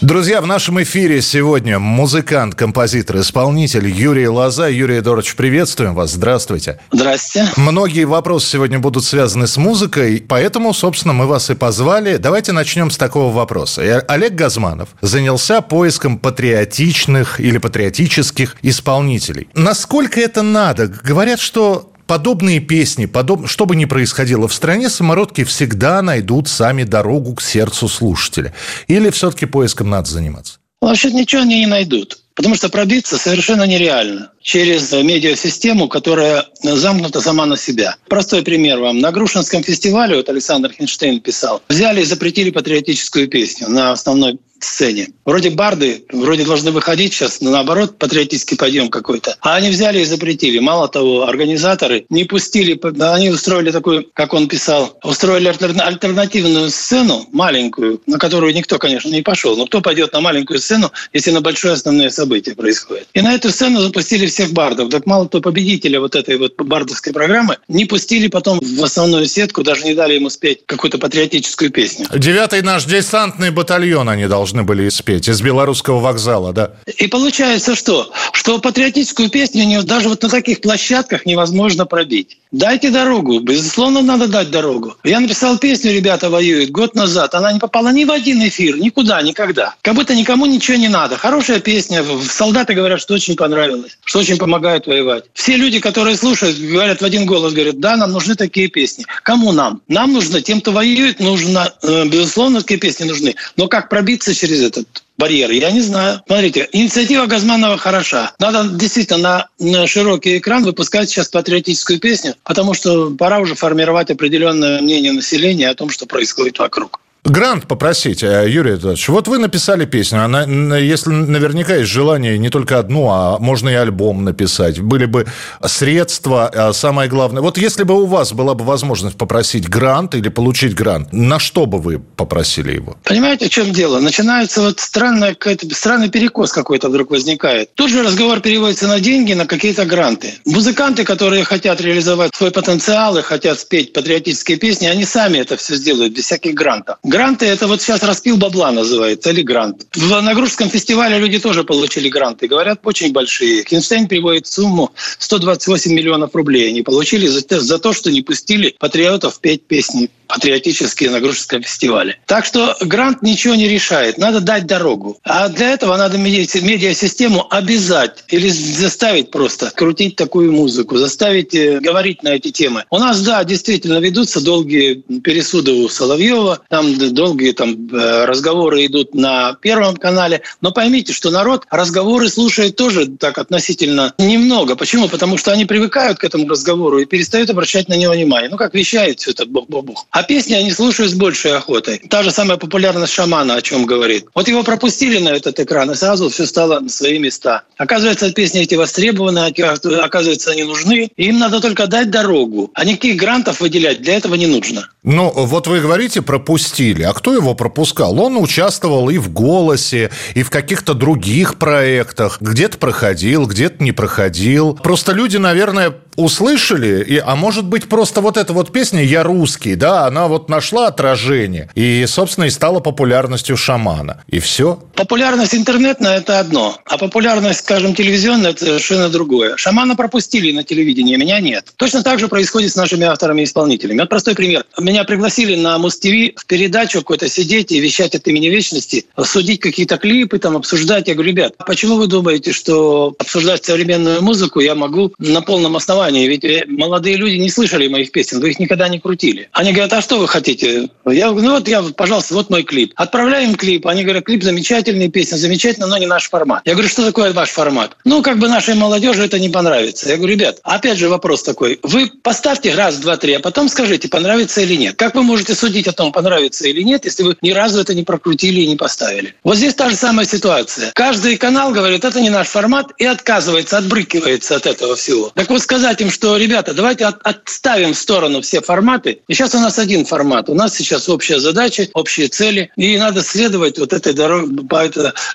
Друзья, в нашем эфире сегодня музыкант, композитор, исполнитель Юрий Лоза. Юрий Эдорович, приветствуем вас. Здравствуйте. Здрасте. Многие вопросы сегодня будут связаны с музыкой, поэтому, собственно, мы вас и позвали. Давайте начнем с такого вопроса. Олег Газманов занялся поиском патриотичных или патриотических исполнителей. Насколько это надо? Говорят, что подобные песни, подоб... что бы ни происходило в стране, самородки всегда найдут сами дорогу к сердцу слушателя. Или все-таки поиском надо заниматься? Вообще ничего они не найдут. Потому что пробиться совершенно нереально через медиасистему, которая замкнута сама на себя. Простой пример вам. На Грушинском фестивале, вот Александр Хинштейн писал, взяли и запретили патриотическую песню на основной сцене. Вроде барды, вроде должны выходить сейчас, но наоборот, патриотический подъем какой-то. А они взяли и запретили. Мало того, организаторы не пустили, они устроили такую, как он писал, устроили альтернативную сцену, маленькую, на которую никто, конечно, не пошел. Но кто пойдет на маленькую сцену, если на большое основное событие происходит? И на эту сцену запустили всех бардов. Так мало того, победителя вот этой вот бардовской программы не пустили потом в основную сетку, даже не дали ему спеть какую-то патриотическую песню. Девятый наш десантный батальон они должны должны были спеть из белорусского вокзала, да? И получается что? Что патриотическую песню даже вот на таких площадках невозможно пробить. Дайте дорогу. Безусловно, надо дать дорогу. Я написал песню «Ребята воюют» год назад. Она не попала ни в один эфир, никуда, никогда. Как будто никому ничего не надо. Хорошая песня. Солдаты говорят, что очень понравилось, что очень помогает воевать. Все люди, которые слушают, говорят в один голос, говорят, да, нам нужны такие песни. Кому нам? Нам нужно, тем, кто воюет, нужно, э, безусловно, такие песни нужны. Но как пробиться через этот барьеры? Я не знаю. Смотрите, инициатива Газманова хороша. Надо действительно на широкий экран выпускать сейчас патриотическую песню, потому что пора уже формировать определенное мнение населения о том, что происходит вокруг. Грант попросить, э, Юрий Эдуардович. Вот вы написали песню, она, если наверняка есть желание не только одну, а можно и альбом написать. Были бы средства, а самое главное. Вот если бы у вас была бы возможность попросить грант или получить грант, на что бы вы попросили его? Понимаете, в чем дело? Начинается вот странная, странный перекос какой-то вдруг возникает. Тут же разговор переводится на деньги, на какие-то гранты. Музыканты, которые хотят реализовать свой потенциал и хотят спеть патриотические песни, они сами это все сделают без всяких грантов. Гранты – это вот сейчас распил бабла называется, или грант. В Нагружском фестивале люди тоже получили гранты. Говорят, очень большие. Хинштейн приводит сумму 128 миллионов рублей. Они получили за, за то, что не пустили патриотов петь песни патриотические на Грушинском фестивале. Так что грант ничего не решает. Надо дать дорогу. А для этого надо медиасистему обязать или заставить просто крутить такую музыку, заставить э, говорить на эти темы. У нас, да, действительно ведутся долгие пересуды у Соловьева, там долгие там э, разговоры идут на Первом канале. Но поймите, что народ разговоры слушает тоже так относительно немного. Почему? Потому что они привыкают к этому разговору и перестают обращать на него внимание. Ну, как вещает все это бог-бог. А песни они слушают с большей охотой. Та же самая популярность шамана, о чем говорит. Вот его пропустили на этот экран, и сразу все стало на свои места. Оказывается, песни эти востребованы, оказывается, они нужны. И им надо только дать дорогу. А никаких грантов выделять для этого не нужно. Ну, вот вы говорите, пропустили. А кто его пропускал? Он участвовал и в «Голосе», и в каких-то других проектах. Где-то проходил, где-то не проходил. Просто люди, наверное, услышали, и, а может быть, просто вот эта вот песня «Я русский», да, она вот нашла отражение и, собственно, и стала популярностью шамана. И все. Популярность интернетная – это одно, а популярность, скажем, телевизионная – это совершенно другое. Шамана пропустили на телевидении, меня нет. Точно так же происходит с нашими авторами и исполнителями. Вот простой пример. Меня пригласили на Муз-ТВ в передачу какой-то сидеть и вещать от имени вечности, судить какие-то клипы, там, обсуждать. Я говорю, ребят, почему вы думаете, что обсуждать современную музыку я могу на полном основании ведь э, молодые люди не слышали моих песен, вы их никогда не крутили. Они говорят, а что вы хотите? Я ну вот я, пожалуйста, вот мой клип. Отправляем клип. Они говорят, клип замечательный, песня замечательная, но не наш формат. Я говорю, что такое ваш формат? Ну, как бы нашей молодежи это не понравится. Я говорю, ребят, опять же вопрос такой. Вы поставьте раз, два, три, а потом скажите, понравится или нет. Как вы можете судить о том, понравится или нет, если вы ни разу это не прокрутили и не поставили? Вот здесь та же самая ситуация. Каждый канал говорит, это не наш формат, и отказывается, отбрыкивается от этого всего. Так вот сказать им, что, ребята, давайте от, отставим в сторону все форматы. И сейчас у нас один формат. У нас сейчас общая задача, общие цели. И надо следовать вот этой дороге, по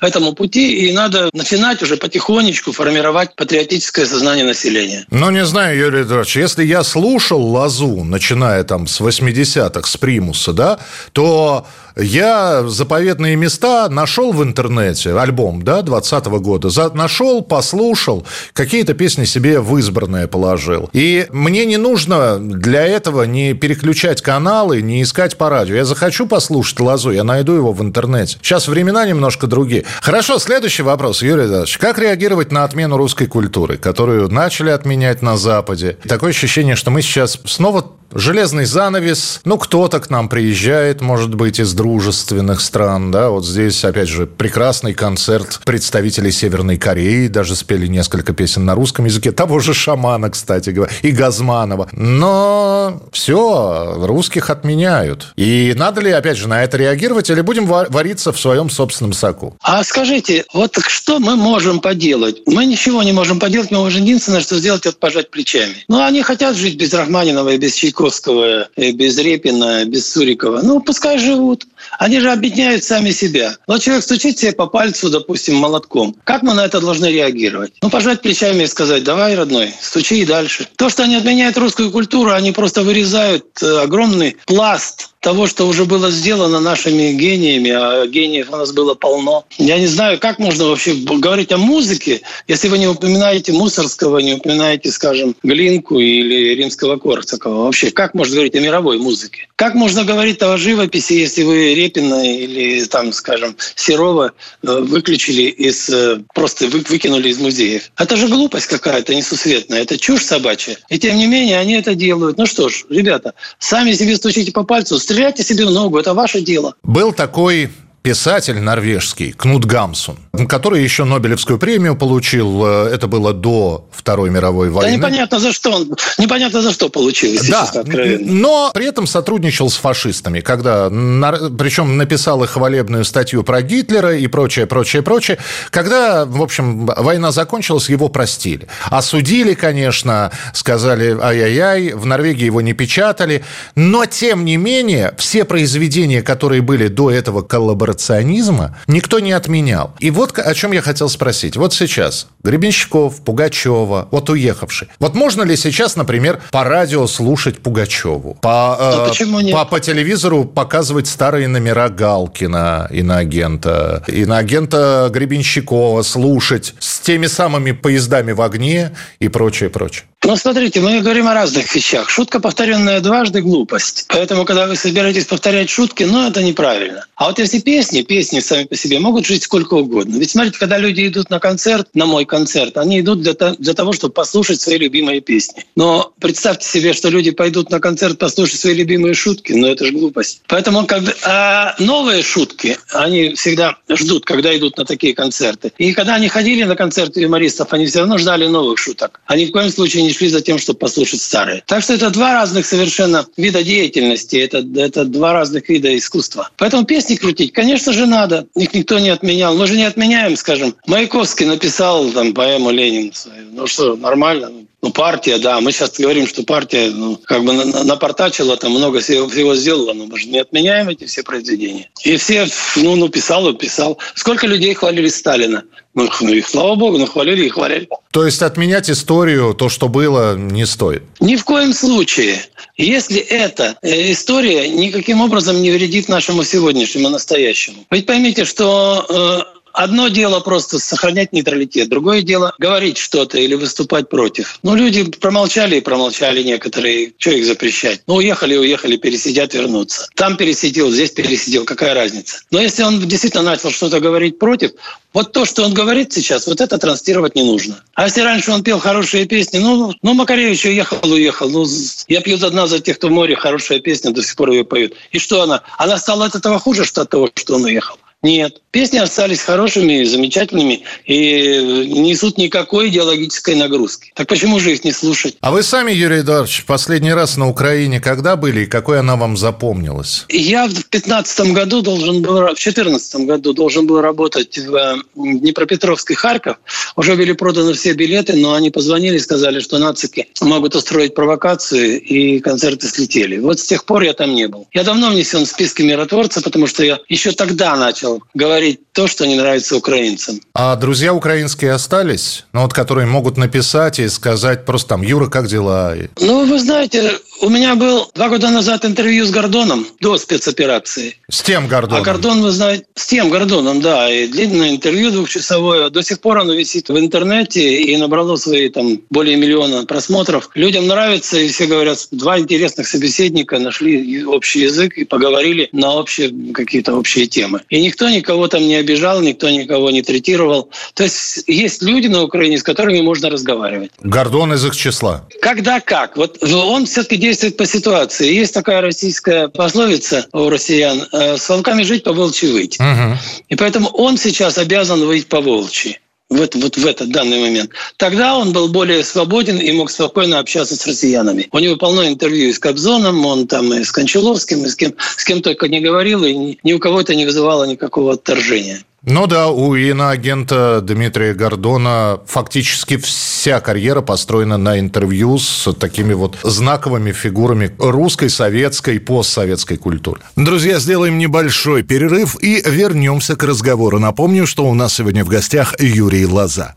этому пути. И надо начинать уже потихонечку формировать патриотическое сознание населения. Ну, не знаю, Юрий Эдуардович, если я слушал Лазу, начиная там с 80-х, с примуса, да, то я заповедные места нашел в интернете, альбом, да, 20 года, нашел, послушал, какие-то песни себе в избранное положил. И мне не нужно для этого не переключать каналы, не искать по радио. Я захочу послушать Лазу, я найду его в интернете. Сейчас времена немножко другие. Хорошо, следующий вопрос, Юрий Ильич. Как реагировать на отмену русской культуры, которую начали отменять на Западе? Такое ощущение, что мы сейчас снова железный занавес. Ну, кто-то к нам приезжает, может быть, из дружественных стран, да, вот здесь, опять же, прекрасный концерт представителей Северной Кореи, даже спели несколько песен на русском языке, того же Шамана, кстати говоря, и Газманова. Но все, русских отменяют. И надо ли, опять же, на это реагировать, или будем вариться в своем собственном соку? А скажите, вот что мы можем поделать? Мы ничего не можем поделать, мы можем единственное, что сделать, это пожать плечами. Ну, они хотят жить без Рахманинова и без Чайковского, э, без Репина, без Сурикова. Ну, пускай живут. Они же объединяют сами себя. Вот человек стучит себе по пальцу, допустим, молотком. Как мы на это должны реагировать? Ну, пожать плечами и сказать, давай, родной, стучи и дальше. То, что они отменяют русскую культуру, они просто вырезают э, огромный пласт того, что уже было сделано нашими гениями, а гениев у нас было полно. Я не знаю, как можно вообще говорить о музыке, если вы не упоминаете Мусорского, не упоминаете, скажем, Глинку или Римского Корсакова. Вообще, как можно говорить о мировой музыке? Как можно говорить о живописи, если вы Репина или, там, скажем, Серова э, выключили из, э, просто выкинули из музеев? Это же глупость какая-то несусветная, это чушь собачья. И тем не менее они это делают. Ну что ж, ребята, сами себе стучите по пальцу, стреляйте себе в ногу, это ваше дело. Был такой писатель норвежский Кнут Гамсун, который еще Нобелевскую премию получил. Э, это было до Второй мировой войны. Да непонятно за что он, непонятно за что получил, да, но при этом сотрудничал с фашистами, когда, причем написал их хвалебную статью про Гитлера и прочее, прочее, прочее. Когда, в общем, война закончилась, его простили. Осудили, конечно, сказали ай-яй-яй, в Норвегии его не печатали, но, тем не менее, все произведения, которые были до этого коллаборационные, коллаборационизма никто не отменял. И вот о чем я хотел спросить. Вот сейчас Гребенщиков, Пугачева, вот уехавший. Вот можно ли сейчас, например, по радио слушать Пугачеву? По, э, нет? по, по телевизору показывать старые номера Галкина, иноагента, иноагента Гребенщикова, слушать с теми самыми поездами в огне и прочее, прочее. Ну, смотрите, мы говорим о разных вещах. Шутка, повторенная дважды, глупость. Поэтому, когда вы собираетесь повторять шутки, ну, это неправильно. А вот если песни, песни сами по себе могут жить сколько угодно. Ведь смотрите, когда люди идут на концерт, на мой концерт, они идут для, для того, чтобы послушать свои любимые песни. Но представьте себе, что люди пойдут на концерт послушать свои любимые шутки, ну, это же глупость. Поэтому когда, а новые шутки, они всегда ждут, когда идут на такие концерты. И когда они ходили на концерты юмористов, они все равно ждали новых шуток. Они в коем случае не шли за тем, чтобы послушать старые. Так что это два разных совершенно вида деятельности, это, это два разных вида искусства. Поэтому песни крутить, конечно же, надо. Их никто не отменял. Мы же не отменяем, скажем. Маяковский написал там поэму Ленин. Ну что, нормально. Ну, партия, да. Мы сейчас говорим, что партия ну, как бы напортачила, там много всего, всего сделала, но мы же не отменяем эти все произведения. И все, ну, ну писал писал. Сколько людей хвалили Сталина? Ну, ну, и слава богу, ну, хвалили и хвалили. То есть отменять историю, то, что было, не стоит? Ни в коем случае. Если эта э, история никаким образом не вредит нашему сегодняшнему настоящему. Ведь поймите, что э, одно дело просто сохранять нейтралитет, другое дело говорить что-то или выступать против. Ну, люди промолчали и промолчали некоторые. Что их запрещать? Ну, уехали, уехали, пересидят, вернутся. Там пересидел, здесь пересидел, какая разница? Но если он действительно начал что-то говорить против, вот то, что он говорит сейчас, вот это транслировать не нужно. А если раньше он пел хорошие песни, ну, ну Макаревич уехал, уехал. Ну, я пью за дна за тех, кто в море, хорошая песня, до сих пор ее поют. И что она? Она стала от этого хуже, что от того, что он уехал? Нет. Песни остались хорошими, замечательными и несут никакой идеологической нагрузки. Так почему же их не слушать? А вы сами, Юрий Эдуардович, последний раз на Украине когда были и какой она вам запомнилась? Я в 15 году должен был, в 14 году должен был работать в Днепропетровск и Харьков. Уже были проданы все билеты, но они позвонили и сказали, что нацики могут устроить провокацию, и концерты слетели. Вот с тех пор я там не был. Я давно внесен в списки миротворца, потому что я еще тогда начал говорить то, что не нравится украинцам. А друзья украинские остались? Ну вот, которые могут написать и сказать просто там, Юра, как дела? Ну, вы знаете, у меня был два года назад интервью с Гордоном до спецоперации. С тем Гордоном? А Гордон, вы знаете, с тем Гордоном, да. И длинное интервью двухчасовое. До сих пор оно висит в интернете и набрало свои там более миллиона просмотров. Людям нравится, и все говорят, два интересных собеседника нашли общий язык и поговорили на общие какие-то общие темы. И никто никого там не обижал, никто никого не третировал. То есть есть люди на Украине, с которыми можно разговаривать. Гордон из их числа? Когда как. Вот он все-таки действует по ситуации. Есть такая российская пословица у россиян э, «с волками жить, по волчьи выть». Угу. И поэтому он сейчас обязан выйти по волчьи вот, вот в этот данный момент. Тогда он был более свободен и мог спокойно общаться с россиянами. У него полно интервью и с Кобзоном, он там и с Кончаловским, и с кем, с кем только не говорил, и ни, ни у кого это не вызывало никакого отторжения. Ну да, у иноагента Дмитрия Гордона фактически вся карьера построена на интервью с такими вот знаковыми фигурами русской, советской, постсоветской культуры. Друзья, сделаем небольшой перерыв и вернемся к разговору. Напомню, что у нас сегодня в гостях Юрий Лоза.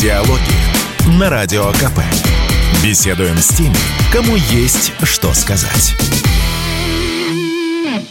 Диалоги на Радио КП. Беседуем с теми, кому есть что сказать.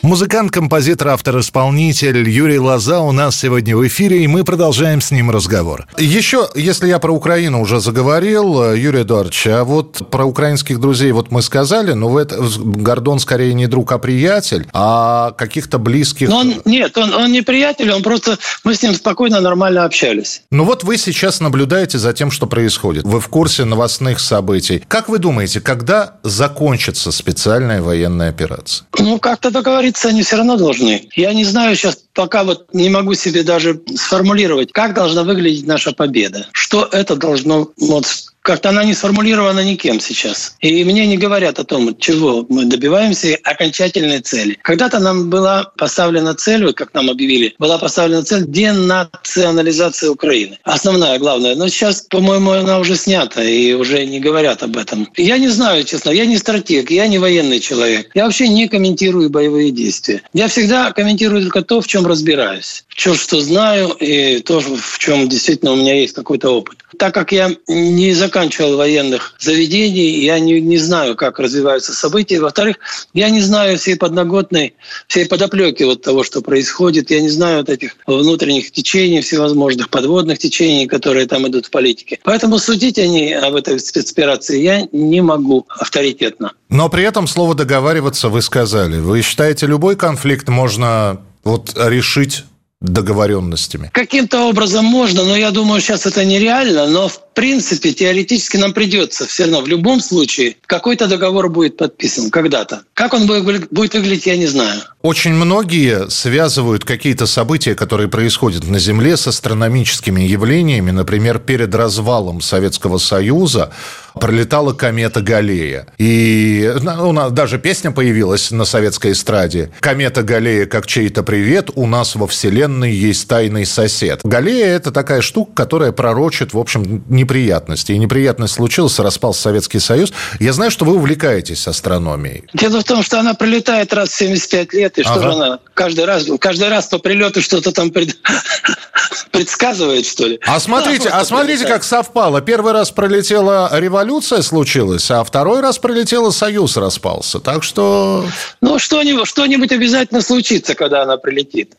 Музыкант, композитор, автор, исполнитель Юрий Лоза у нас сегодня в эфире, и мы продолжаем с ним разговор. Еще, если я про Украину уже заговорил, Юрий Эдуардович, а вот про украинских друзей вот мы сказали, но это, Гордон скорее не друг, а приятель, а каких-то близких... Но он, нет, он, он не приятель, он просто... Мы с ним спокойно, нормально общались. Ну вот вы сейчас наблюдаете за тем, что происходит. Вы в курсе новостных событий. Как вы думаете, когда закончится специальная военная операция? Ну, как-то договориться договориться они все равно должны. Я не знаю сейчас, пока вот не могу себе даже сформулировать, как должна выглядеть наша победа. Что это должно вот как-то она не сформулирована никем сейчас. И мне не говорят о том, чего мы добиваемся окончательной цели. Когда-то нам была поставлена цель, как нам объявили, была поставлена цель денационализация Украины. Основная, главная. Но сейчас, по-моему, она уже снята и уже не говорят об этом. Я не знаю, честно, я не стратег, я не военный человек. Я вообще не комментирую боевые действия. Я всегда комментирую только то, в чем разбираюсь. В чем что знаю и то, в чем действительно у меня есть какой-то опыт. Так как я не за заканчивал военных заведений, я не, не знаю, как развиваются события. Во-вторых, я не знаю всей подноготной, всей подоплеки вот того, что происходит. Я не знаю вот этих внутренних течений, всевозможных подводных течений, которые там идут в политике. Поэтому судить они об этой спецоперации я не могу авторитетно. Но при этом слово «договариваться» вы сказали. Вы считаете, любой конфликт можно вот решить договоренностями? Каким-то образом можно, но я думаю, сейчас это нереально. Но в принципе, теоретически нам придется все равно в любом случае какой-то договор будет подписан когда-то. Как он будет выглядеть, я не знаю. Очень многие связывают какие-то события, которые происходят на Земле, с астрономическими явлениями. Например, перед развалом Советского Союза пролетала комета Галлея. И ну, у нас даже песня появилась на советской эстраде. «Комета Галлея, как чей-то привет, у нас во Вселенной есть тайный сосед». Галлея – это такая штука, которая пророчит, в общем, неприятности. И неприятность случилась, распался Советский Союз. Я знаю, что вы увлекаетесь астрономией. Дело в том, что она прилетает раз в 75 лет, и ага. что она каждый раз, каждый раз по прилету что-то там предсказывает, что ли. А смотрите, а смотрите, как совпало. Первый раз пролетела революция случилась, а второй раз пролетела Союз распался. Так что... Ну, что-нибудь, что-нибудь обязательно случится, когда она прилетит.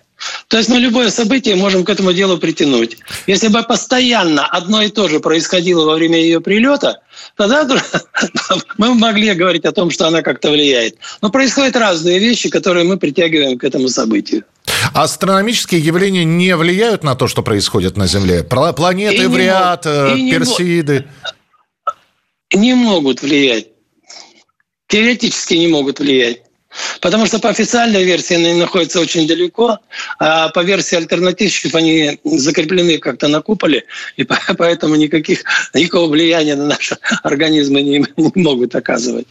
То есть мы любое событие можем к этому делу притянуть. Если бы постоянно одно и то же происходило во время ее прилета, тогда мы могли говорить о том, что она как-то влияет. Но происходят разные вещи, которые мы притягиваем к этому событию. Астрономические явления не влияют на то, что происходит на Земле? Планеты в ряд, э, Персиды? Не могут влиять. Теоретически не могут влиять. Потому что по официальной версии они находятся очень далеко, а по версии альтернативщиков они закреплены как-то на куполе, и поэтому никаких, никакого влияния на наш организм не, не могут оказывать.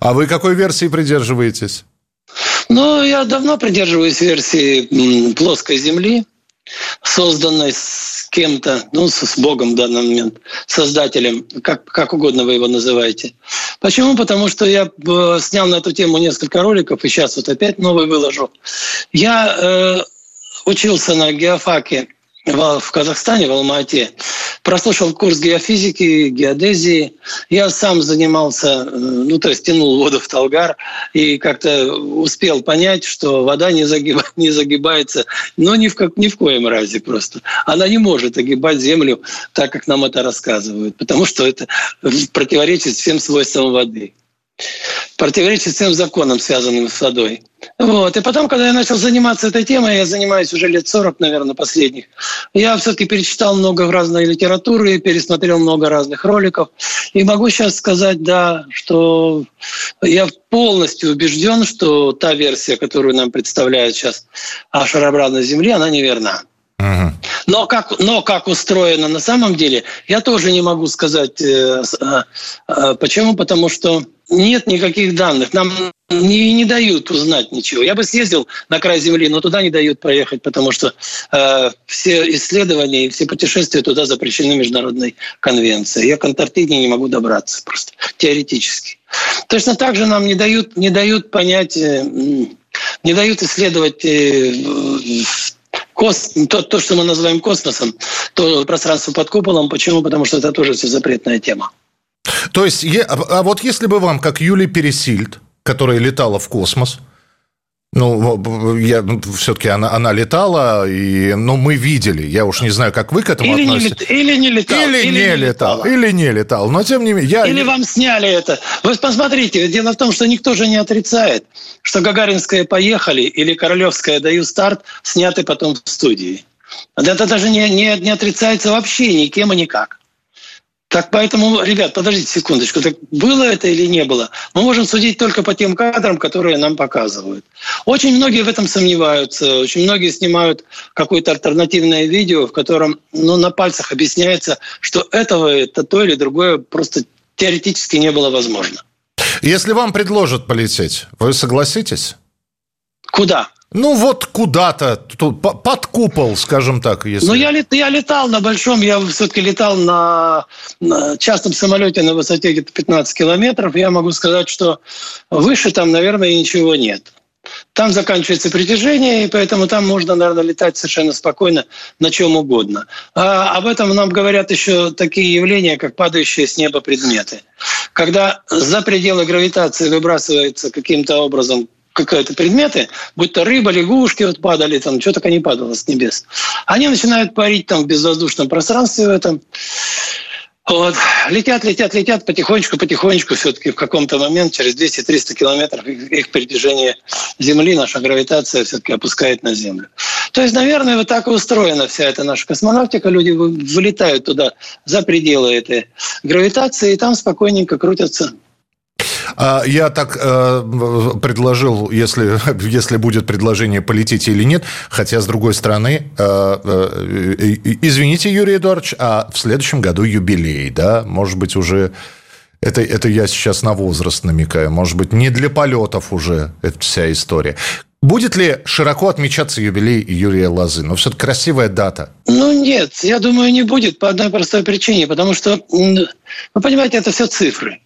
А вы какой версии придерживаетесь? Ну, я давно придерживаюсь версии плоской Земли, созданной с кем-то, ну, с Богом в данный момент, создателем, как, как угодно вы его называете. Почему? Потому что я э, снял на эту тему несколько роликов, и сейчас вот опять новый выложу. Я э, учился на геофаке в Казахстане, в Алмате. Прослушал курс геофизики, геодезии. Я сам занимался, э, ну, то есть тянул воду в Талгар и как-то успел понять, что вода не, загиб, не загибается, но ни в, как, ни в коем разе просто. Она не может огибать землю так, как нам это рассказывают, потому что это противоречит всем свойствам воды противоречит всем законам, связанным с водой. Вот. И потом, когда я начал заниматься этой темой, я занимаюсь уже лет 40, наверное, последних, я все-таки перечитал много разной литературы, пересмотрел много разных роликов. И могу сейчас сказать, да, что я полностью убежден, что та версия, которую нам представляют сейчас о шарообразной Земле, она неверна. Но как, но как устроено на самом деле, я тоже не могу сказать. Э, э, э, почему? Потому что нет никаких данных. Нам не, не дают узнать ничего. Я бы съездил на край Земли, но туда не дают поехать, потому что э, все исследования и все путешествия туда запрещены международной конвенцией. Я к Антарктиде не могу добраться просто теоретически. Точно так же нам не дают, не дают понять, не дают исследовать э, кос, то, то, что мы называем космосом, то пространство под куполом. Почему? Потому что это тоже все запретная тема. То есть, а, а вот если бы вам, как Юлия Пересильд, которая летала в космос, ну, я ну, все-таки она, она летала, и, ну, мы видели. Я уж не знаю, как вы к этому или относитесь. Не, или не летал. Или, или не, не летал. Или не летал. Но тем не менее. Я... Или вам сняли это. Вы посмотрите, дело в том, что никто же не отрицает, что Гагаринская поехали или Королевская даю старт, сняты потом в студии. Это даже не, не, не отрицается вообще никем и никак. Так поэтому, ребят, подождите секундочку, так было это или не было? Мы можем судить только по тем кадрам, которые нам показывают. Очень многие в этом сомневаются, очень многие снимают какое-то альтернативное видео, в котором ну, на пальцах объясняется, что этого, это то или другое просто теоретически не было возможно. Если вам предложат полететь, вы согласитесь? Куда? Ну вот куда-то, под купол, скажем так. Если... Ну я, я летал на большом, я все-таки летал на, на частном самолете на высоте где-то 15 километров. Я могу сказать, что выше там, наверное, ничего нет. Там заканчивается притяжение, и поэтому там можно, наверное, летать совершенно спокойно на чем угодно. А об этом нам говорят еще такие явления, как падающие с неба предметы. Когда за пределы гравитации выбрасывается каким-то образом какие-то предметы, будь то рыба, лягушки вот падали, там что только не падало с небес. Они начинают парить там в безвоздушном пространстве в этом. Вот. Летят, летят, летят потихонечку, потихонечку все-таки в каком-то момент, через 200-300 километров их, притяжение Земли, наша гравитация все-таки опускает на Землю. То есть, наверное, вот так и устроена вся эта наша космонавтика. Люди вылетают туда за пределы этой гравитации и там спокойненько крутятся я так э, предложил, если, если будет предложение полететь или нет, хотя, с другой стороны, э, э, извините, Юрий Эдуардович, а в следующем году юбилей, да, может быть, уже... Это, это я сейчас на возраст намекаю. Может быть, не для полетов уже эта вся история. Будет ли широко отмечаться юбилей Юрия Лозы? Но ну, все-таки красивая дата. Ну, нет, я думаю, не будет по одной простой причине. Потому что, вы понимаете, это все цифры.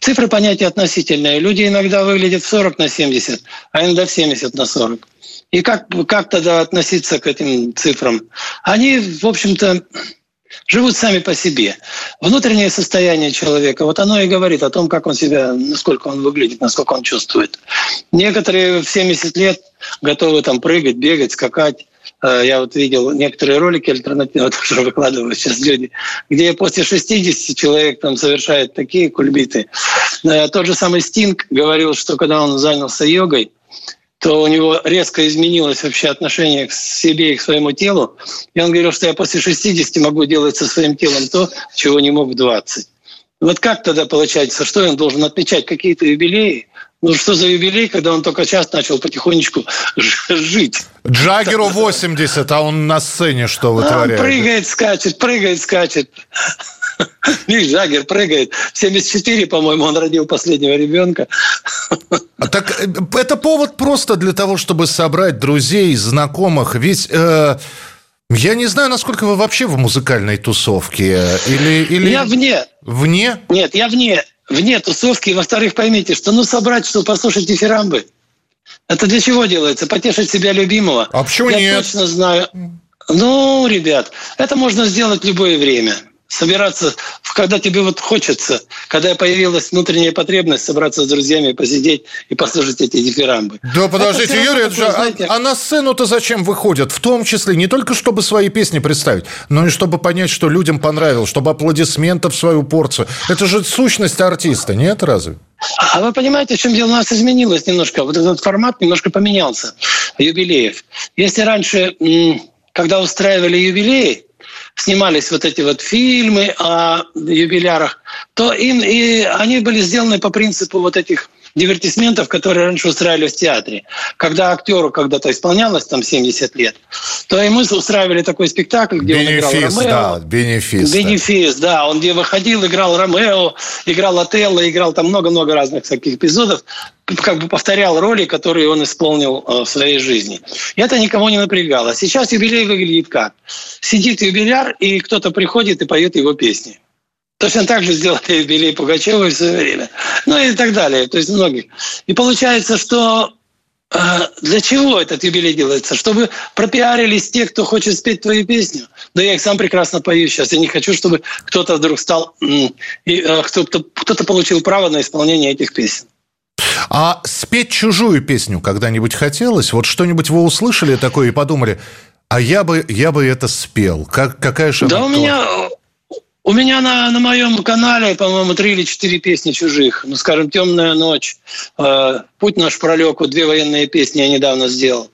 Цифры понятия относительные. Люди иногда выглядят в 40 на 70, а иногда в 70 на 40. И как, как тогда относиться к этим цифрам? Они, в общем-то, живут сами по себе. Внутреннее состояние человека, вот оно и говорит о том, как он себя, насколько он выглядит, насколько он чувствует. Некоторые в 70 лет готовы там прыгать, бегать, скакать. Э, я вот видел некоторые ролики альтернативные, тоже выкладывают сейчас люди, где после 60 человек там совершает такие кульбиты. Э, тот же самый Стинг говорил, что когда он занялся йогой, то у него резко изменилось вообще отношение к себе и к своему телу. И он говорил, что я после 60 могу делать со своим телом то, чего не мог в 20. Вот как тогда получается, что он должен отмечать какие-то юбилеи? Ну что за юбилей, когда он только сейчас начал потихонечку жить? Джаггеру 80, а он на сцене что вытворяет? Он прыгает, скачет, прыгает, скачет. Мик Джаггер прыгает. В 74, по-моему, он родил последнего ребенка. А так э, это повод просто для того, чтобы собрать друзей, знакомых. Ведь э, я не знаю, насколько вы вообще в музыкальной тусовке. Или, или... Я вне. Вне? Нет, я вне. Вне тусовки. Во-вторых, поймите, что ну собрать, что послушать дифирамбы. Это для чего делается? Потешить себя любимого. А почему я нет? Точно знаю. Ну, ребят, это можно сделать в любое время собираться, когда тебе вот хочется, когда появилась внутренняя потребность собраться с друзьями, посидеть и послушать эти дифирамбы. Да подождите, это Юрий, такое, а, знаете... а, а на сцену-то зачем выходят? В том числе не только чтобы свои песни представить, но и чтобы понять, что людям понравилось, чтобы аплодисментов свою порцию. Это же сущность артиста, нет разве? А вы понимаете, в чем дело? У нас изменилось немножко. Вот этот формат немножко поменялся юбилеев. Если раньше, когда устраивали юбилеи, снимались вот эти вот фильмы о юбилярах, то им и они были сделаны по принципу вот этих дивертисментов, которые раньше устраивали в театре. Когда актеру когда-то исполнялось там 70 лет, то мы устраивали такой спектакль, где бенефис, он играл Ромео. Да, бенефис. Бенефис, да. да. Он где выходил, играл Ромео, играл Отелло, играл там много-много разных таких эпизодов как бы повторял роли, которые он исполнил э, в своей жизни. И это никого не напрягало. Сейчас юбилей выглядит как? Сидит юбиляр, и кто-то приходит и поет его песни. Точно так же сделали юбилей Пугачева в свое время. Ну и так далее. То есть многих. И получается, что э, для чего этот юбилей делается? Чтобы пропиарились те, кто хочет спеть твою песню. Да я их сам прекрасно пою сейчас. Я не хочу, чтобы кто-то вдруг стал, э, кто-то, кто-то получил право на исполнение этих песен. А спеть чужую песню когда-нибудь хотелось? Вот что-нибудь вы услышали такое и подумали, а я бы, я бы это спел. Как, какая же Да у меня, у меня на, на моем канале, по-моему, три или четыре песни чужих. Ну, скажем, «Темная ночь», э, «Путь наш пролег», вот две военные песни я недавно сделал.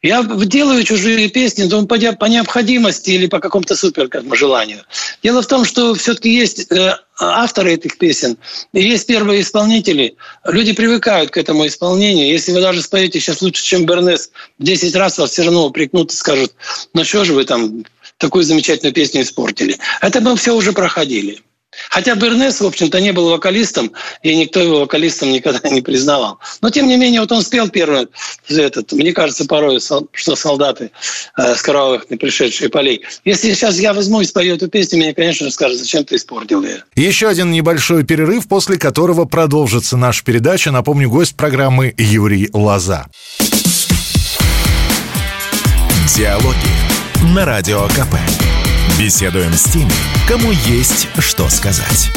Я делаю чужие песни но по, по необходимости или по какому-то супер как бы, желанию. Дело в том, что все-таки есть э, авторы этих песен, и есть первые исполнители. Люди привыкают к этому исполнению. Если вы даже споете сейчас лучше, чем Бернес, в 10 раз вас все равно упрекнут и скажут, ну что же вы там такую замечательную песню испортили. Это мы все уже проходили. Хотя Бернес, в общем-то, не был вокалистом, и никто его вокалистом никогда не признавал. Но, тем не менее, вот он спел первый этот, мне кажется, порой, что солдаты э, с кровавых не пришедшие полей. Если сейчас я возьму и спою эту песню, мне, конечно же, скажут, зачем ты испортил ее. Еще один небольшой перерыв, после которого продолжится наша передача. Напомню, гость программы Юрий Лоза. Диалоги на Радио КП. Беседуем с теми, кому есть что сказать.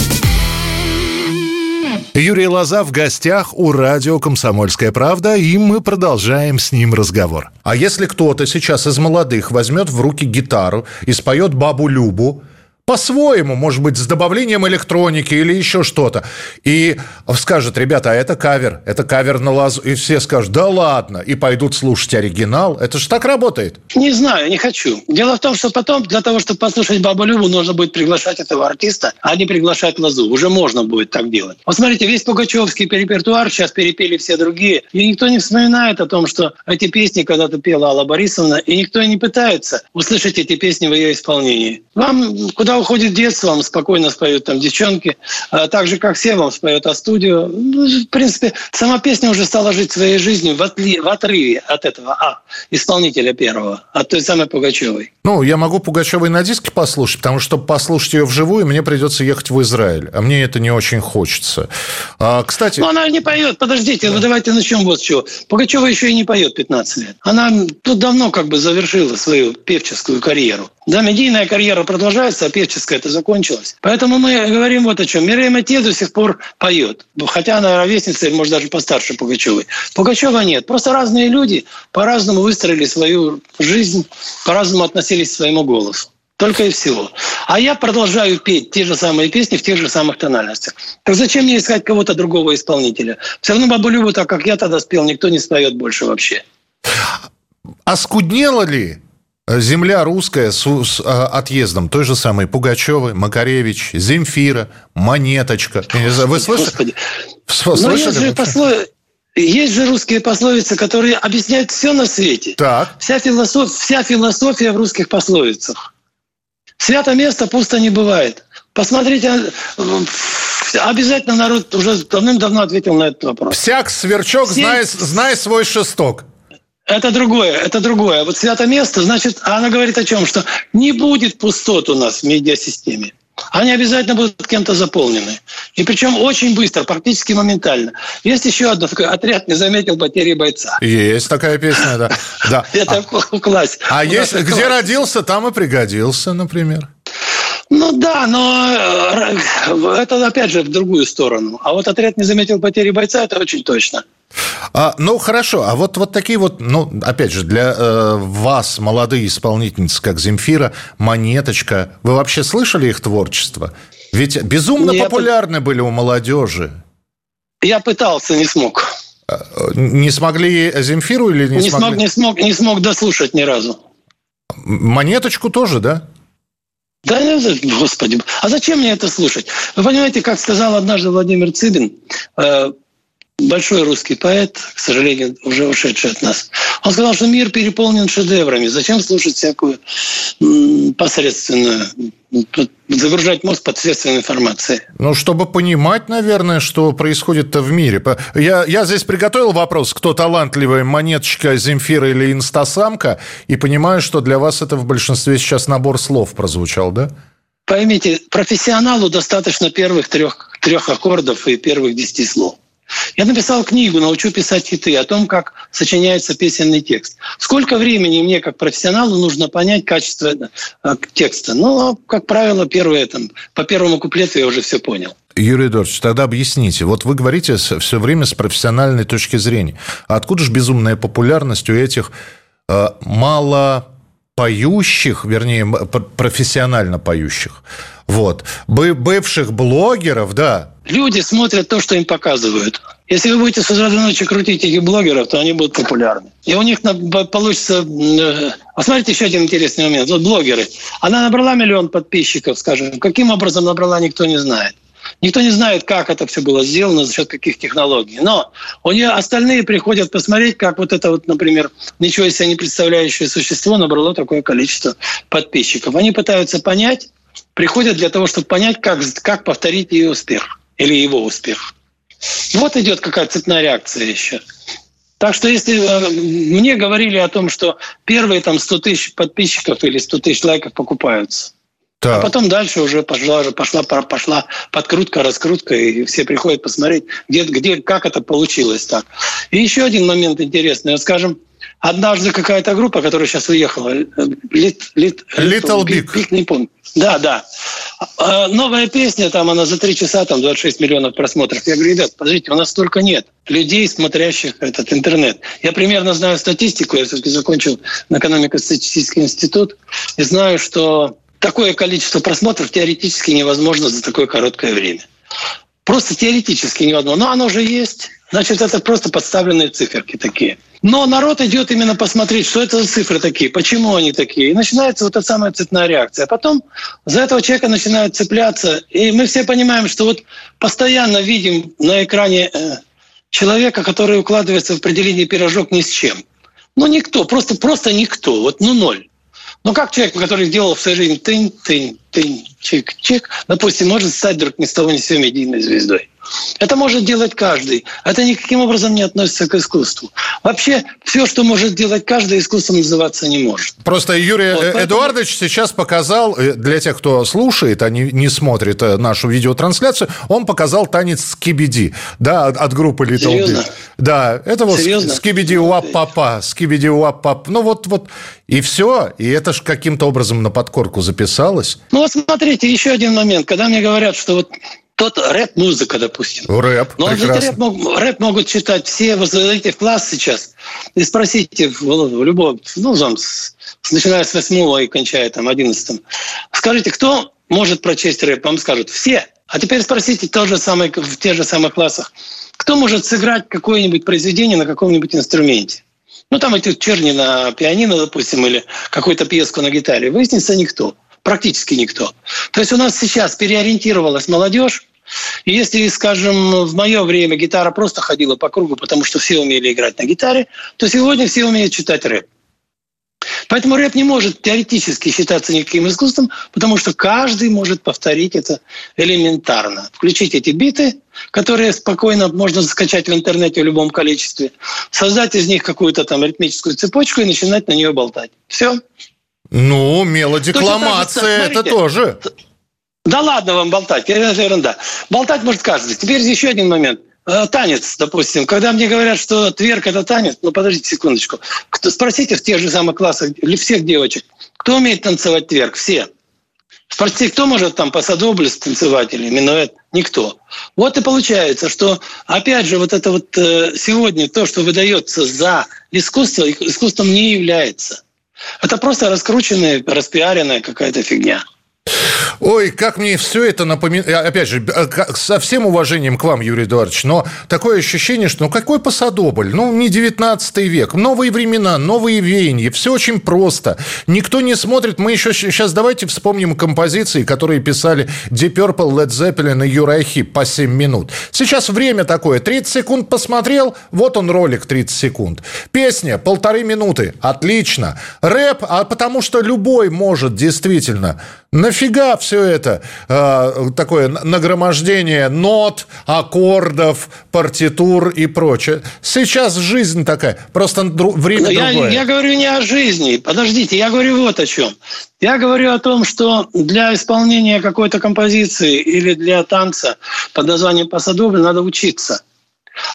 Юрий Лоза в гостях у радио «Комсомольская правда», и мы продолжаем с ним разговор. А если кто-то сейчас из молодых возьмет в руки гитару и споет «Бабу Любу», по-своему, может быть, с добавлением электроники или еще что-то. И скажет, ребята, а это кавер, это кавер на лазу. И все скажут, да ладно, и пойдут слушать оригинал. Это же так работает. Не знаю, не хочу. Дело в том, что потом для того, чтобы послушать Бабу Любу, нужно будет приглашать этого артиста, а не приглашать лазу. Уже можно будет так делать. Вот смотрите, весь пугачевский репертуар сейчас перепели все другие. И никто не вспоминает о том, что эти песни когда-то пела Алла Борисовна, и никто не пытается услышать эти песни в ее исполнении. Вам куда уходит детство, вам спокойно споют там девчонки, а так же, как все вам споет о студию. Ну, в принципе, сама песня уже стала жить своей жизнью в, отли, в отрыве от этого а, исполнителя первого, от той самой Пугачевой. Ну, я могу Пугачевой на диске послушать, потому что, чтобы послушать ее вживую, мне придется ехать в Израиль. А мне это не очень хочется. А, кстати... Но она не поет. Подождите, да. ну давайте начнем вот с чего. Пугачева еще и не поет 15 лет. Она тут давно как бы завершила свою певческую карьеру. Да, медийная карьера продолжается, а певческая это закончилась. Поэтому мы говорим вот о чем. Мирей Матье до сих пор поет. Хотя она ровесница, может, даже постарше Пугачевой. Пугачева нет. Просто разные люди по-разному выстроили свою жизнь, по-разному относились к своему голосу. Только и всего. А я продолжаю петь те же самые песни в тех же самых тональностях. Так зачем мне искать кого-то другого исполнителя? Все равно бабу Любу, так как я тогда спел, никто не споет больше вообще. А скуднело ли земля русская с, с а, отъездом той же самой Пугачевой, Макаревич, Земфира, Монеточка? Вы слышали? Слышали? есть же, послов... есть же русские пословицы, которые объясняют все на свете. Так. Вся, философ... Вся философия в русских пословицах. Свято место пусто не бывает. Посмотрите, обязательно народ уже давным-давно ответил на этот вопрос. Всяк сверчок, Все... знай, знай свой шесток. Это другое, это другое. Вот свято место, значит, она говорит о чем? Что не будет пустот у нас в медиасистеме. Они обязательно будут кем-то заполнены. И причем очень быстро, практически моментально. Есть еще одно такое отряд не заметил потери бойца. Есть такая песня, да. да. Это классе. А есть, где родился, там и пригодился, например. Ну да, но э, это опять же в другую сторону. А вот отряд не заметил потери бойца, это очень точно. А, ну хорошо, а вот, вот такие вот, ну, опять же, для э, вас, молодые исполнительницы, как Земфира, Монеточка, вы вообще слышали их творчество? Ведь безумно Я популярны были у молодежи. Я пытался, не смог. А, не смогли Земфиру или не, не смогли? Смог, не, смог, не смог дослушать ни разу. Монеточку тоже, да? Да, господи, а зачем мне это слушать? Вы понимаете, как сказал однажды Владимир Цыбин, э, большой русский поэт, к сожалению, уже ушедший от нас. Он сказал, что мир переполнен шедеврами. Зачем слушать всякую посредственную, загружать мозг посредственной информацией? Ну, чтобы понимать, наверное, что происходит-то в мире. Я, я здесь приготовил вопрос, кто талантливая, монеточка, Земфира или инстасамка, и понимаю, что для вас это в большинстве сейчас набор слов прозвучал, да? Поймите, профессионалу достаточно первых трех, трех аккордов и первых десяти слов. Я написал книгу «Научу писать хиты» о том, как сочиняется песенный текст. Сколько времени мне, как профессионалу, нужно понять качество э, текста? Ну, как правило, первое, там, по первому куплету я уже все понял. Юрий Эдуардович, тогда объясните. Вот вы говорите все время с профессиональной точки зрения. А откуда же безумная популярность у этих э, мало поющих, вернее, профессионально поющих, вот, бывших блогеров, да, Люди смотрят то, что им показывают. Если вы будете с утра до ночи крутить этих блогеров, то они будут популярны. И у них получится... Посмотрите еще один интересный момент. Вот блогеры. Она набрала миллион подписчиков, скажем. Каким образом набрала, никто не знает. Никто не знает, как это все было сделано, за счет каких технологий. Но у нее остальные приходят посмотреть, как вот это вот, например, ничего из себя не представляющее существо набрало такое количество подписчиков. Они пытаются понять, приходят для того, чтобы понять, как, как повторить ее успех или его успех. Вот идет какая цепная реакция еще. Так что если э, мне говорили о том, что первые там 100 тысяч подписчиков или 100 тысяч лайков покупаются, да. А потом дальше уже пошла, пошла, пошла подкрутка, раскрутка, и все приходят посмотреть, где, где, как это получилось так. И еще один момент интересный. Вот, скажем, однажды какая-то группа, которая сейчас уехала, Lit, Lit, Little Big. Big, не помню. Да, да. А, новая песня, там она за три часа, там 26 миллионов просмотров. Я говорю, ребят, подождите, у нас столько нет людей, смотрящих этот интернет. Я примерно знаю статистику, я все-таки закончил экономико-статистический институт, и знаю, что такое количество просмотров теоретически невозможно за такое короткое время. Просто теоретически невозможно. Но оно же есть. Значит, это просто подставленные циферки такие. Но народ идет именно посмотреть, что это за цифры такие, почему они такие. И начинается вот эта самая цветная реакция. А потом за этого человека начинают цепляться. И мы все понимаем, что вот постоянно видим на экране э, человека, который укладывается в определение пирожок ни с чем. Ну, никто, просто, просто никто, вот ну ноль. Ну, как человек, который делал в своей жизни тынь, тынь, тынь, чик-чик, допустим, может стать вдруг ни с того ни с сего медийной звездой. Это может делать каждый. Это никаким образом не относится к искусству. Вообще, все, что может делать каждый, искусством называться не может. Просто Юрий вот, поэтому... Эдуардович сейчас показал, э, для тех, кто слушает, а не, не смотрит э, нашу видеотрансляцию, он показал танец скибиди, да, от, от группы Little Серьезно? Big. Да, это вот Серьезно? скибиди уап папа, скибиди уап пап. Ну вот, вот, и все. И это же каким-то образом на подкорку записалось. Ну вот смотрите, еще один момент. Когда мне говорят, что вот тот рэп-музыка, допустим. Рэп, Но рэп, рэп могут читать все. Вы зайдите в класс сейчас и спросите в, в любом, ну, там, с, начиная с восьмого и кончая там одиннадцатым. Скажите, кто может прочесть рэп? Вам скажут все. А теперь спросите то же самое, в тех же самых классах. Кто может сыграть какое-нибудь произведение на каком-нибудь инструменте? Ну, там эти черни на пианино, допустим, или какую-то пьеску на гитаре. Выяснится никто практически никто. То есть у нас сейчас переориентировалась молодежь, и если, скажем, в мое время гитара просто ходила по кругу, потому что все умели играть на гитаре, то сегодня все умеют читать рэп. Поэтому рэп не может теоретически считаться никаким искусством, потому что каждый может повторить это элементарно. Включить эти биты, которые спокойно можно скачать в интернете в любом количестве, создать из них какую-то там ритмическую цепочку и начинать на нее болтать. Все. Ну, мелодекламация это тоже. Да ладно вам болтать, это ерунда. Болтать может каждый. Теперь еще один момент. Э, танец, допустим. Когда мне говорят, что тверк – это танец, ну, подождите секундочку. Кто, спросите в тех же самых классах или всех девочек, кто умеет танцевать тверк? Все. Спросите, кто может там пасадобль танцевать или минуэт? Никто. Вот и получается, что, опять же, вот это вот э, сегодня то, что выдается за искусство, искусством не является. Это просто раскрученная, распиаренная какая-то фигня. Ой, как мне все это напоминает. Опять же, э, со всем уважением к вам, Юрий Эдуардович, но такое ощущение, что ну какой посадобль? Ну, не 19 век. Новые времена, новые веяния. Все очень просто. Никто не смотрит. Мы еще сейчас давайте вспомним композиции, которые писали Deep Purple, Led Zeppelin и Юрай Хип по 7 минут. Сейчас время такое. 30 секунд посмотрел, вот он ролик 30 секунд. Песня полторы минуты. Отлично. Рэп, а потому что любой может действительно Нафига все это э, такое нагромождение нот, аккордов, партитур и прочее? Сейчас жизнь такая, просто время я, другое. Я говорю не о жизни. Подождите, я говорю вот о чем. Я говорю о том, что для исполнения какой-то композиции или для танца под названием «Посадобль» надо учиться.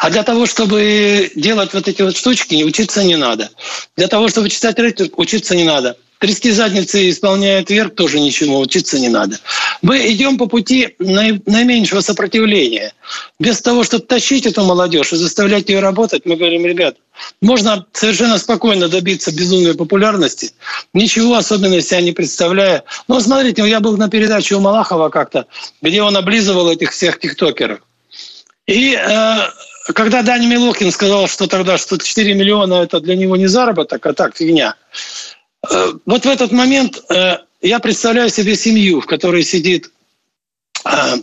А для того, чтобы делать вот эти вот штучки, не учиться не надо. Для того, чтобы читать рэп, учиться не надо. Трясти задницы, исполняя вверх, тоже ничему учиться не надо. Мы идем по пути наименьшего сопротивления. Без того, чтобы тащить эту молодежь и заставлять ее работать, мы говорим, ребят, можно совершенно спокойно добиться безумной популярности, ничего особенного себя не представляя. Ну, смотрите, я был на передаче у Малахова как-то, где он облизывал этих всех тиктокеров. И э, когда Даня Милохин сказал, что тогда что 4 миллиона – это для него не заработок, а так фигня – вот в этот момент э, я представляю себе семью, в которой сидит э,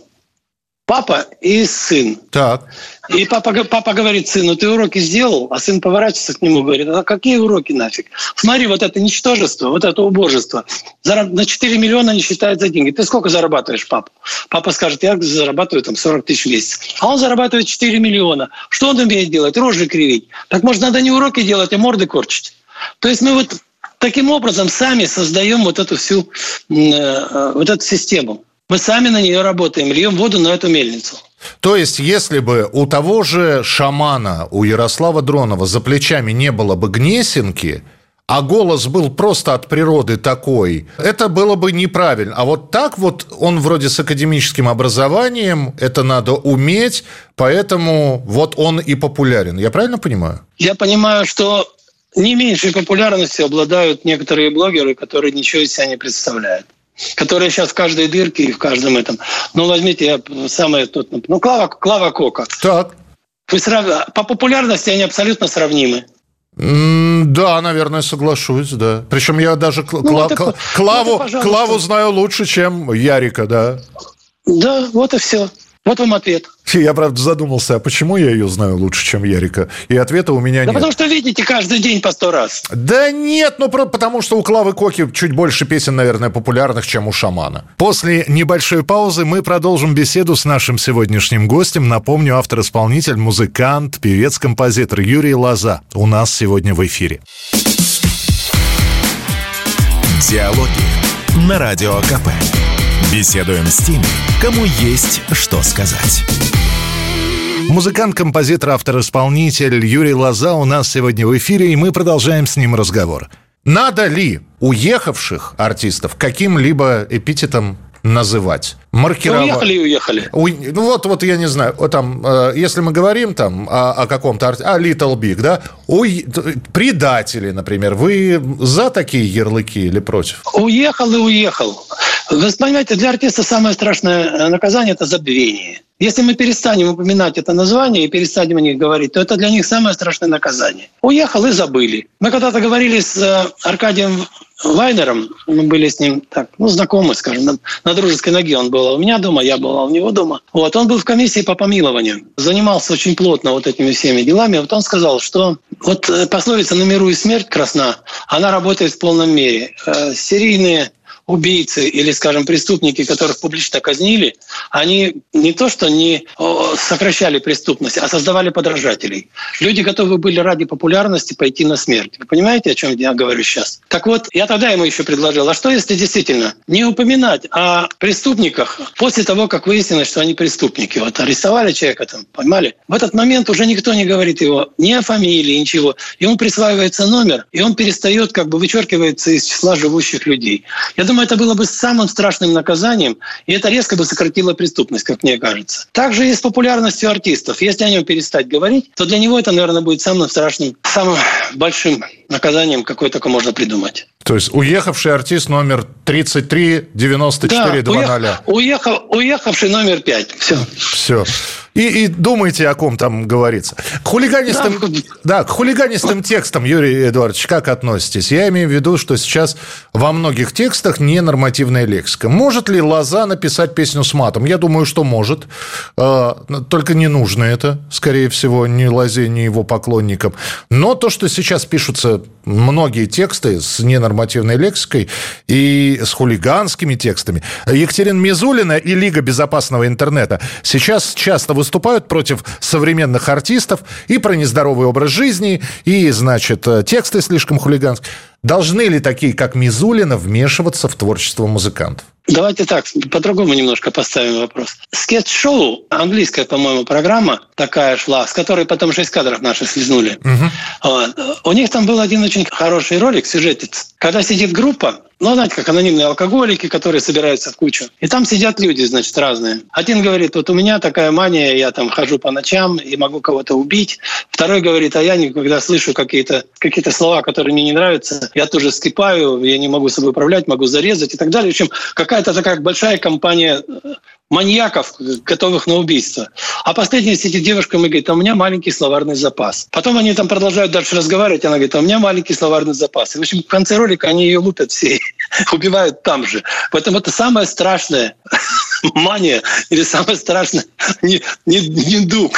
папа и сын. Так. И папа, папа говорит сыну, ты уроки сделал? А сын поворачивается к нему и говорит, а какие уроки нафиг? Смотри, вот это ничтожество, вот это убожество. На 4 миллиона не считает за деньги. Ты сколько зарабатываешь, папа? Папа скажет, я зарабатываю там 40 тысяч в месяц. А он зарабатывает 4 миллиона. Что он умеет делать? Рожи кривить. Так может, надо не уроки делать, а морды корчить. То есть мы вот Таким образом, сами создаем вот эту всю э, вот эту систему. Мы сами на нее работаем, льем воду на эту мельницу. То есть, если бы у того же шамана, у Ярослава Дронова за плечами не было бы гнесинки, а голос был просто от природы такой, это было бы неправильно. А вот так вот он вроде с академическим образованием, это надо уметь, поэтому вот он и популярен. Я правильно понимаю? Я понимаю, что не меньшей популярностью обладают некоторые блогеры, которые ничего из себя не представляют которые сейчас в каждой дырке и в каждом этом. Ну, возьмите я самое тут, ну, Клава, Клава Кока. Так. Вы срав... По популярности они абсолютно сравнимы. Да, наверное, соглашусь, да. Причем я даже ну, Кла... это, Клаву, это, Клаву знаю лучше, чем Ярика, да. Да, вот и все. Вот вам ответ. Я, правда, задумался, а почему я ее знаю лучше, чем Ярика? И ответа у меня да нет. потому что видите каждый день по сто раз. Да нет, ну потому что у Клавы Коки чуть больше песен, наверное, популярных, чем у Шамана. После небольшой паузы мы продолжим беседу с нашим сегодняшним гостем. Напомню, автор-исполнитель, музыкант, певец-композитор Юрий Лоза у нас сегодня в эфире. Диалоги на Радио КП. Беседуем с теми, кому есть что сказать. Музыкант, композитор, автор-исполнитель Юрий Лоза у нас сегодня в эфире, и мы продолжаем с ним разговор. Надо ли уехавших артистов каким-либо эпитетом называть. Маркировать. Уехали и уехали. У, ну вот, вот я не знаю, там, э, если мы говорим там о, о каком-то, о Little Big, да, у, предатели, например, вы за такие ярлыки или против? Уехал и уехал. Вы понимаете, для артиста самое страшное э, наказание – это забвение. Если мы перестанем упоминать это название и перестанем о них говорить, то это для них самое страшное наказание. Уехал и забыли. Мы когда-то говорили с э, Аркадием Вайнером, мы были с ним так, ну, знакомы, скажем, на, на дружеской ноге он был у меня дома, я была у него дома. Вот, он был в комиссии по помилованию, занимался очень плотно вот этими всеми делами. Вот он сказал, что вот э, пословица «на миру и смерть красна», она работает в полном мере. Э, серийные убийцы или, скажем, преступники, которых публично казнили, они не то что не сокращали преступность, а создавали подражателей. Люди готовы были ради популярности пойти на смерть. Вы понимаете, о чем я говорю сейчас? Так вот, я тогда ему еще предложил, а что если действительно не упоминать о преступниках после того, как выяснилось, что они преступники? Вот арестовали человека там, поймали. В этот момент уже никто не говорит его ни о фамилии, ничего. Ему присваивается номер, и он перестает, как бы вычеркивается из числа живущих людей. Я думаю, думаю, это было бы самым страшным наказанием, и это резко бы сократило преступность, как мне кажется. Также и с популярностью артистов. Если о нем перестать говорить, то для него это, наверное, будет самым страшным, самым большим наказанием, какое только можно придумать. То есть уехавший артист номер 33 94 да, уех, уехал, уехавший номер 5. Все. Все и, и думайте, о ком там говорится. К хулиганистым, да, да, к хулиганистым текстам, Юрий Эдуардович, как относитесь? Я имею в виду, что сейчас во многих текстах ненормативная лексика. Может ли Лоза написать песню с матом? Я думаю, что может. А, только не нужно это, скорее всего, ни Лозе, ни его поклонникам. Но то, что сейчас пишутся многие тексты с ненормативной лексикой и с хулиганскими текстами. Екатерина Мизулина и Лига безопасного интернета сейчас часто выступают выступают против современных артистов и про нездоровый образ жизни, и, значит, э, тексты слишком хулиганские. Должны ли такие, как Мизулина, вмешиваться в творчество музыкантов? Давайте так, по-другому немножко поставим вопрос. Скетч-шоу, английская, по-моему, программа такая шла, с которой потом шесть кадров наши слизнули. Угу. Вот. У них там был один очень хороший ролик, сюжетец. Когда сидит группа, ну, знаете, как анонимные алкоголики, которые собираются в кучу. И там сидят люди, значит, разные. Один говорит, вот у меня такая мания, я там хожу по ночам и могу кого-то убить. Второй говорит, а я никогда слышу какие-то какие слова, которые мне не нравятся, я тоже скипаю, я не могу собой управлять, могу зарезать и так далее. В общем, какая-то такая большая компания маньяков, готовых на убийство. А последняя сидит девушка и говорит, а у меня маленький словарный запас. Потом они там продолжают дальше разговаривать, она говорит, а у меня маленький словарный запас. И, в общем, в конце ролика они ее лупят все, убивают там же. Поэтому это самое страшное мания или самое страшное не, не, не дух,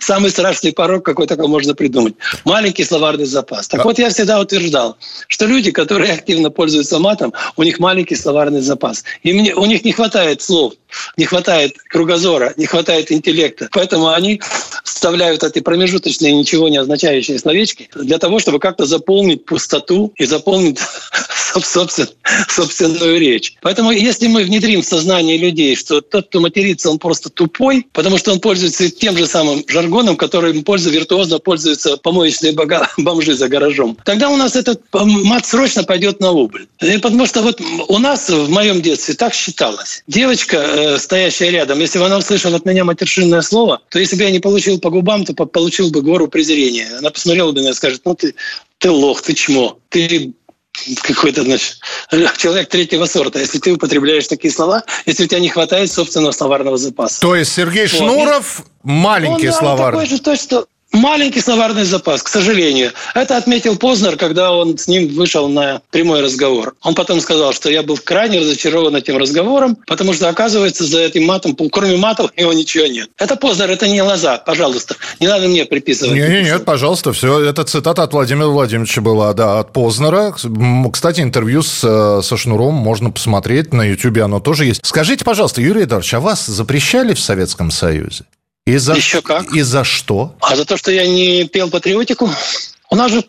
самый страшный порог, какой только можно придумать. Маленький словарный запас. Так вот, я всегда утверждал, что люди, которые активно пользуются матом, у них маленький словарный запас. И мне, у них не хватает слов, не хватает кругозора, не хватает интеллекта. Поэтому они вставляют эти промежуточные, ничего не означающие словечки для того, чтобы как-то заполнить пустоту и заполнить собствен, собственную речь. Поэтому если мы внедрим в сознание людей, что тот, кто матерится, он просто тупой, потому что он пользуется тем же самым жаргоном, которым пользуется, виртуозно пользуются помоечные бога, бомжи за гаражом, тогда у нас этот мат срочно пойдет на убыль. И потому что вот у нас в моем детстве так считалось. Девочка, э, стоящая рядом, если бы она услышала от меня матершинное слово, то если бы я не получил по губам, то получил бы гору презрения. Она посмотрела бы на меня и скажет, ну ты, ты лох, ты чмо, ты какой-то, значит, человек третьего сорта, если ты употребляешь такие слова, если у тебя не хватает собственного словарного запаса. То есть Сергей вот. Шнуров маленький Он, словарь. Такой же, то, что маленький словарный запас, к сожалению. Это отметил Познер, когда он с ним вышел на прямой разговор. Он потом сказал, что я был крайне разочарован этим разговором, потому что, оказывается, за этим матом, кроме матов, его ничего нет. Это Познер, это не Лоза, пожалуйста. Не надо мне приписывать. Нет, нет, нет, пожалуйста, все. Это цитата от Владимира Владимировича была, да, от Познера. Кстати, интервью с, э, со Шнуром можно посмотреть, на Ютьюбе оно тоже есть. Скажите, пожалуйста, Юрий Эдуардович, а вас запрещали в Советском Союзе? И за, Еще как. И за что? А за то, что я не пел патриотику. У нас же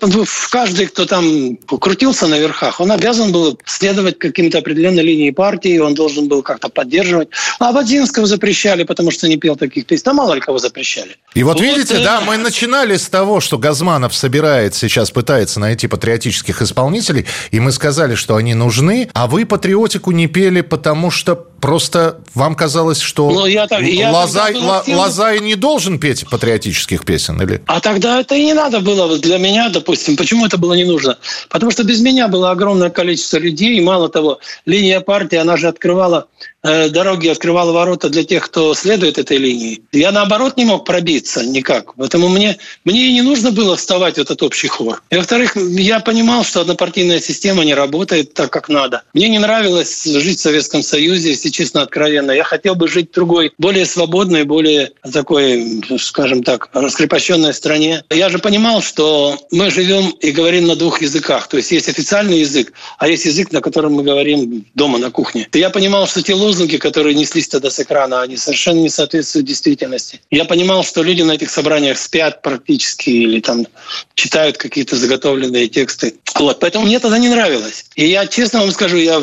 каждый, кто там крутился на верхах, он обязан был следовать каким-то определенной линии партии, он должен был как-то поддерживать. А Бодзинского запрещали, потому что не пел таких песен. Да мало ли кого запрещали. И вот, вот видите, э... да, мы начинали с того, что Газманов собирает сейчас, пытается найти патриотических исполнителей, и мы сказали, что они нужны, а вы патриотику не пели, потому что просто вам казалось, что ну, я так, я Лозай, Лозай не должен петь патриотических песен? Или? А тогда это и не надо было для меня допустим, почему это было не нужно? Потому что без меня было огромное количество людей, и мало того, линия партии, она же открывала дороги открывала ворота для тех, кто следует этой линии. Я, наоборот, не мог пробиться никак. Поэтому мне, мне и не нужно было вставать в этот общий хор. И, во-вторых, я понимал, что однопартийная система не работает так, как надо. Мне не нравилось жить в Советском Союзе, если честно, откровенно. Я хотел бы жить в другой, более свободной, более такой, скажем так, раскрепощенной стране. Я же понимал, что мы живем и говорим на двух языках. То есть есть официальный язык, а есть язык, на котором мы говорим дома на кухне. Я понимал, что те лозунги, которые неслись тогда с экрана, они совершенно не соответствуют действительности. Я понимал, что люди на этих собраниях спят практически или там читают какие-то заготовленные тексты. Вот, поэтому мне тогда не нравилось. И я честно вам скажу, я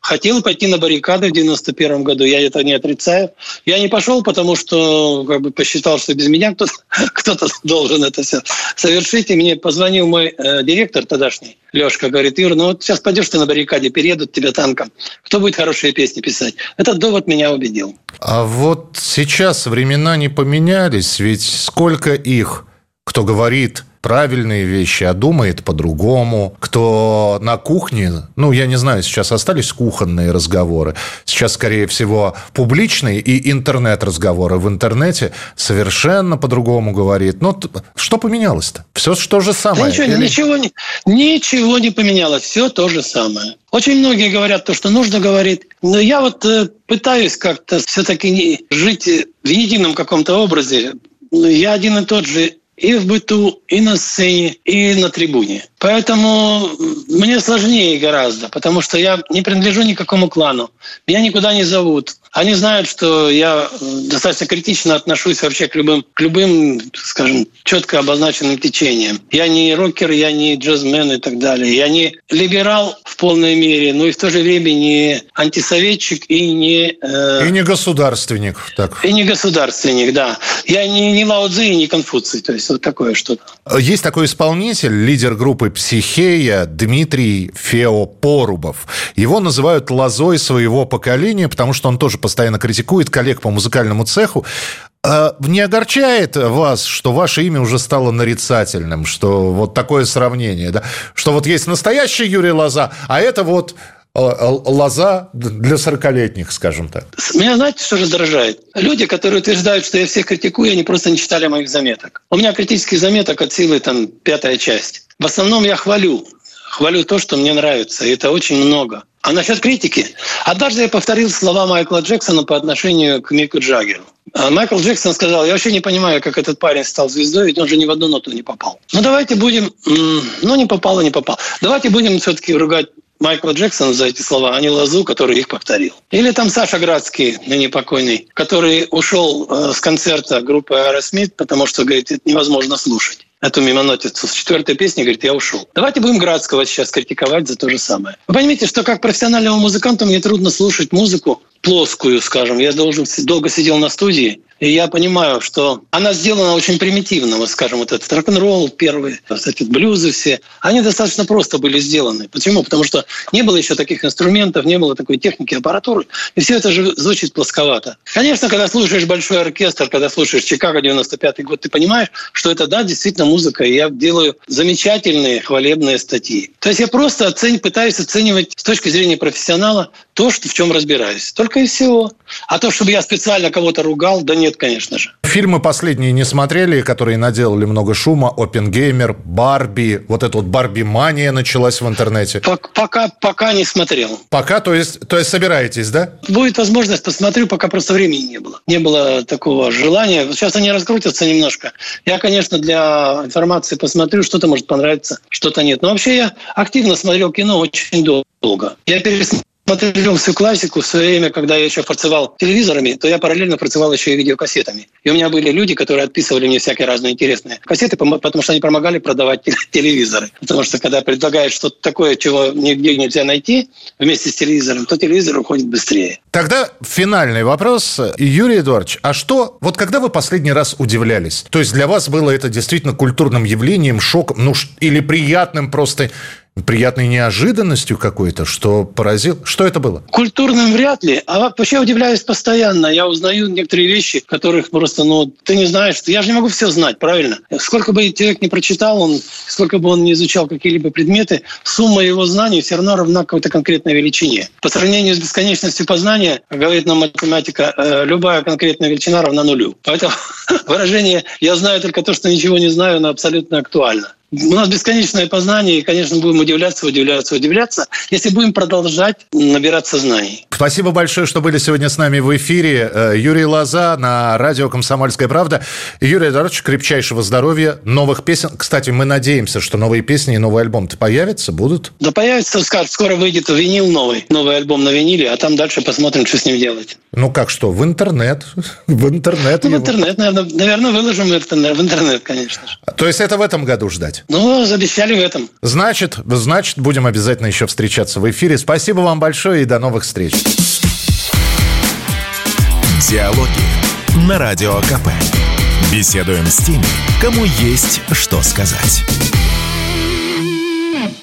хотел пойти на баррикады в 91 году, я это не отрицаю. Я не пошел, потому что как бы посчитал, что без меня кто-то, кто-то должен это все совершить. И мне позвонил мой э, директор тогдашний, Лешка, говорит, Юр, ну вот сейчас пойдешь ты на баррикаде, переедут тебя танком. Кто будет хорошие песни писать? Этот довод меня убедил. А вот сейчас времена не поменялись, ведь сколько их, кто говорит правильные вещи, а думает по-другому. Кто на кухне, ну, я не знаю, сейчас остались кухонные разговоры. Сейчас, скорее всего, публичные и интернет-разговоры. В интернете совершенно по-другому говорит. Ну, что поменялось-то? Все что же самое. Да ничего, Или... ничего, не, ничего не поменялось. Все то же самое. Очень многие говорят то, что нужно говорить. Но я вот э, пытаюсь как-то все-таки жить в едином каком-то образе. Я один и тот же и в быту, и на сцене, и на трибуне. Поэтому мне сложнее гораздо, потому что я не принадлежу никакому клану. Меня никуда не зовут. Они знают, что я достаточно критично отношусь вообще к любым, к любым, скажем, четко обозначенным течениям. Я не рокер, я не джазмен и так далее. Я не либерал в полной мере, но и в то же время не антисоветчик и не... Э, и не государственник. Так. И не государственник, да. Я не, не Лао Цзи и не Конфуций. То есть вот такое что-то. Есть такой исполнитель, лидер группы «Психея» Дмитрий Феопорубов. Его называют лозой своего поколения, потому что он тоже постоянно критикует коллег по музыкальному цеху. А не огорчает вас, что ваше имя уже стало нарицательным, что вот такое сравнение, да? Что вот есть настоящий Юрий Лоза, а это вот а, лоза для сорокалетних, скажем так. Меня знаете, что раздражает? Люди, которые утверждают, что я всех критикую, они просто не читали моих заметок. У меня критических заметок от силы там пятая часть. В основном я хвалю. Хвалю то, что мне нравится. И это очень много. А насчет критики. Однажды я повторил слова Майкла Джексона по отношению к Мику Джаггеру. А Майкл Джексон сказал, я вообще не понимаю, как этот парень стал звездой, ведь он же ни в одну ноту не попал. Ну давайте будем, ну не попал не попал. Давайте будем все-таки ругать Майкла Джексона за эти слова, а не Лозу, который их повторил. Или там Саша Градский, ныне покойный, который ушел э, с концерта группы Аэросмит, потому что, говорит, это невозможно слушать эту мимонотицу. С четвертой песни говорит, я ушел. Давайте будем Градского сейчас критиковать за то же самое. Вы понимаете, что как профессиональному музыканту мне трудно слушать музыку плоскую, скажем. Я должен долго сидел на студии, и я понимаю, что она сделана очень примитивно, вот скажем, вот этот рок-н-ролл первый, кстати, блюзы все, они достаточно просто были сделаны. Почему? Потому что не было еще таких инструментов, не было такой техники, аппаратуры, и все это же звучит плосковато. Конечно, когда слушаешь большой оркестр, когда слушаешь Чикаго 95 год, ты понимаешь, что это, да, действительно музыка, и я делаю замечательные хвалебные статьи. То есть я просто оцень, пытаюсь оценивать с точки зрения профессионала то, что, в чем разбираюсь. Только и всего. А то, чтобы я специально кого-то ругал, да нет, конечно же. Фильмы последние не смотрели, которые наделали много шума. Опенгеймер, Барби. Вот эта вот Барби-мания началась в интернете. Пока, пока не смотрел. Пока, то есть, то есть собираетесь, да? Будет возможность, посмотрю, пока просто времени не было. Не было такого желания. Сейчас они раскрутятся немножко. Я, конечно, для информации посмотрю, что-то может понравиться, что-то нет. Но вообще я активно смотрел кино очень долго. Я пересмотрел смотрел всю классику в свое время, когда я еще фарцевал телевизорами, то я параллельно фарцевал еще и видеокассетами. И у меня были люди, которые отписывали мне всякие разные интересные кассеты, потому что они помогали продавать телевизоры. Потому что когда предлагают что-то такое, чего нигде нельзя найти вместе с телевизором, то телевизор уходит быстрее. Тогда финальный вопрос. Юрий Эдуардович, а что, вот когда вы последний раз удивлялись? То есть для вас было это действительно культурным явлением, шоком, ну или приятным просто приятной неожиданностью какой-то, что поразил? Что это было? Культурным вряд ли. А вообще удивляюсь постоянно. Я узнаю некоторые вещи, которых просто, ну, ты не знаешь. Я же не могу все знать, правильно? Сколько бы человек не прочитал, он, сколько бы он не изучал какие-либо предметы, сумма его знаний все равно равна какой-то конкретной величине. По сравнению с бесконечностью познания, говорит нам математика, э, любая конкретная величина равна нулю. Поэтому выражение «я знаю только то, что ничего не знаю», оно абсолютно актуально. У нас бесконечное познание, и, конечно, будем удивляться, удивляться, удивляться, если будем продолжать набираться знаний. Спасибо большое, что были сегодня с нами в эфире. Э, Юрий Лоза на радио «Комсомольская правда». Юрий Эдуардович, крепчайшего здоровья, новых песен. Кстати, мы надеемся, что новые песни и новый альбом-то появятся, будут? Да появится, скажут, скоро выйдет винил новый, новый альбом на виниле, а там дальше посмотрим, что с ним делать. Ну как что, в интернет? В интернет? Ну, в интернет, наверное, наверное, выложим в интернет, конечно же. То есть это в этом году ждать? Ну, обещали в этом. Значит, значит, будем обязательно еще встречаться в эфире. Спасибо вам большое и до новых встреч. Диалоги на Радио КП. Беседуем с теми, кому есть что сказать.